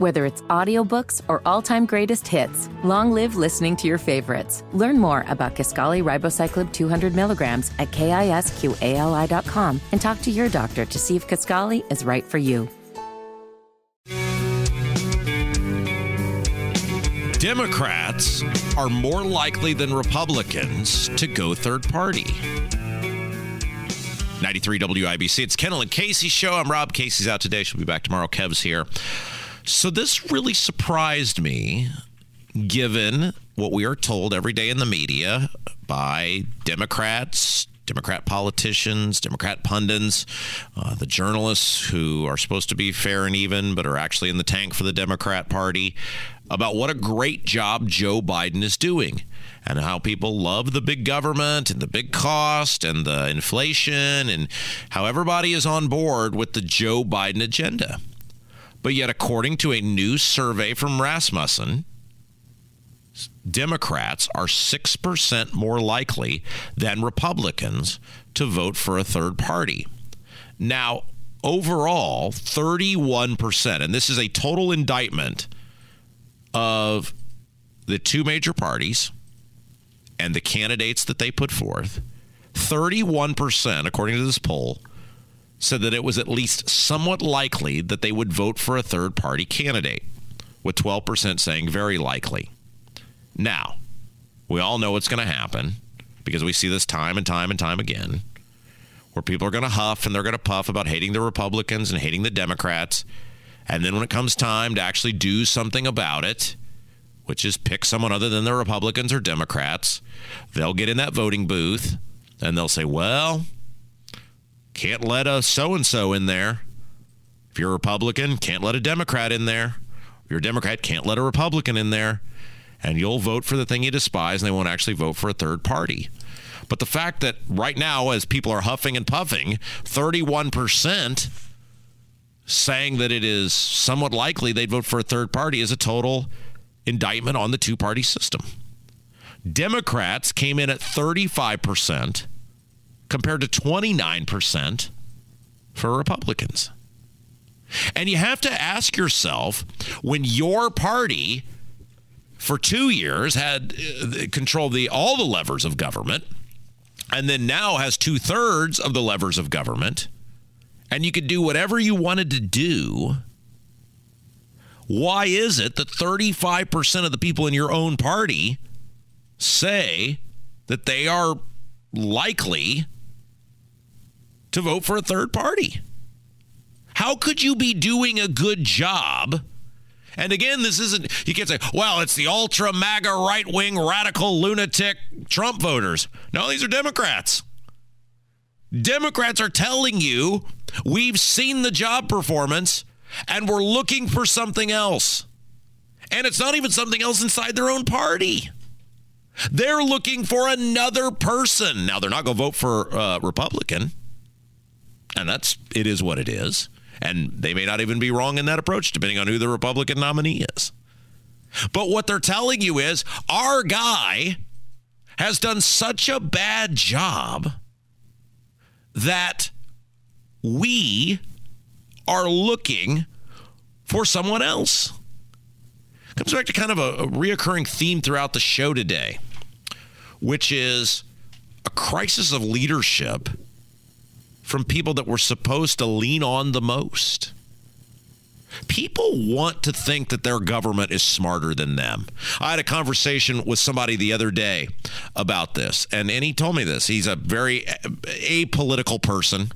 Whether it's audiobooks or all-time greatest hits, long live listening to your favorites. Learn more about Kisqali Ribociclib 200 milligrams at kisqali.com and talk to your doctor to see if Kisqali is right for you. Democrats are more likely than Republicans to go third party. 93 WIBC. It's Kendall and Casey show. I'm Rob. Casey's out today. She'll be back tomorrow. Kev's here. So this really surprised me, given what we are told every day in the media by Democrats, Democrat politicians, Democrat pundits, uh, the journalists who are supposed to be fair and even, but are actually in the tank for the Democrat Party, about what a great job Joe Biden is doing and how people love the big government and the big cost and the inflation and how everybody is on board with the Joe Biden agenda. But yet, according to a new survey from Rasmussen, Democrats are 6% more likely than Republicans to vote for a third party. Now, overall, 31%, and this is a total indictment of the two major parties and the candidates that they put forth. 31%, according to this poll, said that it was at least somewhat likely that they would vote for a third party candidate, with 12% saying very likely. Now, we all know what's going to happen because we see this time and time and time again where people are going to huff and they're going to puff about hating the Republicans and hating the Democrats. And then when it comes time to actually do something about it, which is pick someone other than the Republicans or Democrats, they'll get in that voting booth and they'll say, well, can't let a so and so in there. If you're a Republican, can't let a Democrat in there. If you're a Democrat, can't let a Republican in there. And you'll vote for the thing you despise, and they won't actually vote for a third party. But the fact that right now, as people are huffing and puffing, 31% saying that it is somewhat likely they'd vote for a third party is a total indictment on the two party system. Democrats came in at 35% compared to 29% for Republicans. And you have to ask yourself when your party for 2 years had uh, control of the all the levers of government and then now has two thirds of the levers of government and you could do whatever you wanted to do why is it that 35% of the people in your own party say that they are likely to vote for a third party. How could you be doing a good job? And again, this isn't, you can't say, well, it's the ultra MAGA right wing radical lunatic Trump voters. No, these are Democrats. Democrats are telling you we've seen the job performance and we're looking for something else. And it's not even something else inside their own party. They're looking for another person. Now, they're not going to vote for uh, Republican and that's it is what it is. And they may not even be wrong in that approach, depending on who the Republican nominee is. But what they're telling you is our guy has done such a bad job that we are looking for someone else. Comes back to kind of a, a reoccurring theme throughout the show today, which is a crisis of leadership from people that we're supposed to lean on the most. People want to think that their government is smarter than them. I had a conversation with somebody the other day about this, and, and he told me this. He's a very apolitical person,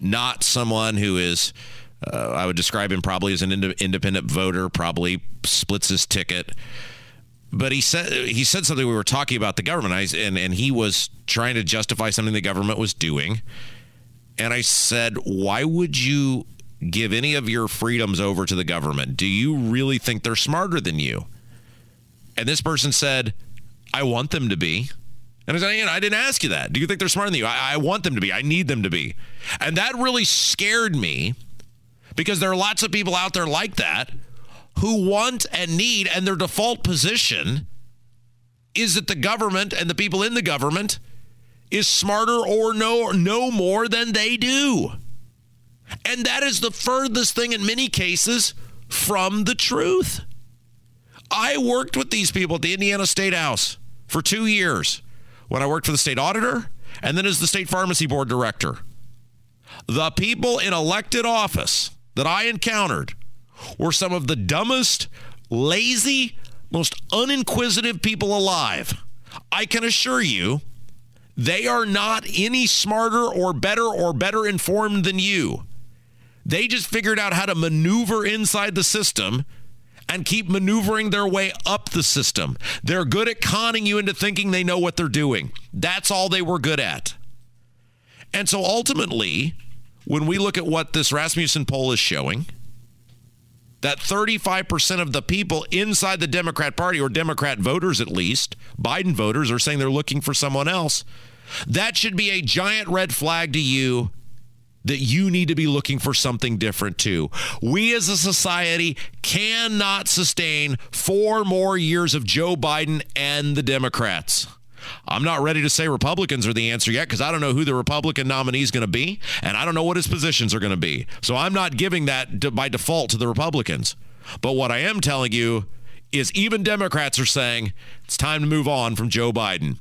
not someone who is, uh, I would describe him probably as an ind- independent voter, probably splits his ticket. But he said he said something. We were talking about the government, and and he was trying to justify something the government was doing and I said, why would you give any of your freedoms over to the government? Do you really think they're smarter than you? And this person said, I want them to be. And I said, you know, I didn't ask you that. Do you think they're smarter than you? I, I want them to be. I need them to be. And that really scared me because there are lots of people out there like that who want and need, and their default position is that the government and the people in the government is smarter or no know more than they do. And that is the furthest thing in many cases from the truth. I worked with these people at the Indiana State House for two years when I worked for the state auditor and then as the state pharmacy board director. The people in elected office that I encountered were some of the dumbest, lazy, most uninquisitive people alive. I can assure you, they are not any smarter or better or better informed than you. They just figured out how to maneuver inside the system and keep maneuvering their way up the system. They're good at conning you into thinking they know what they're doing. That's all they were good at. And so ultimately, when we look at what this Rasmussen poll is showing, that 35% of the people inside the Democrat Party, or Democrat voters at least, Biden voters, are saying they're looking for someone else. That should be a giant red flag to you that you need to be looking for something different too. We as a society cannot sustain four more years of Joe Biden and the Democrats. I'm not ready to say Republicans are the answer yet because I don't know who the Republican nominee is going to be, and I don't know what his positions are going to be. So I'm not giving that by default to the Republicans. But what I am telling you is even Democrats are saying it's time to move on from Joe Biden.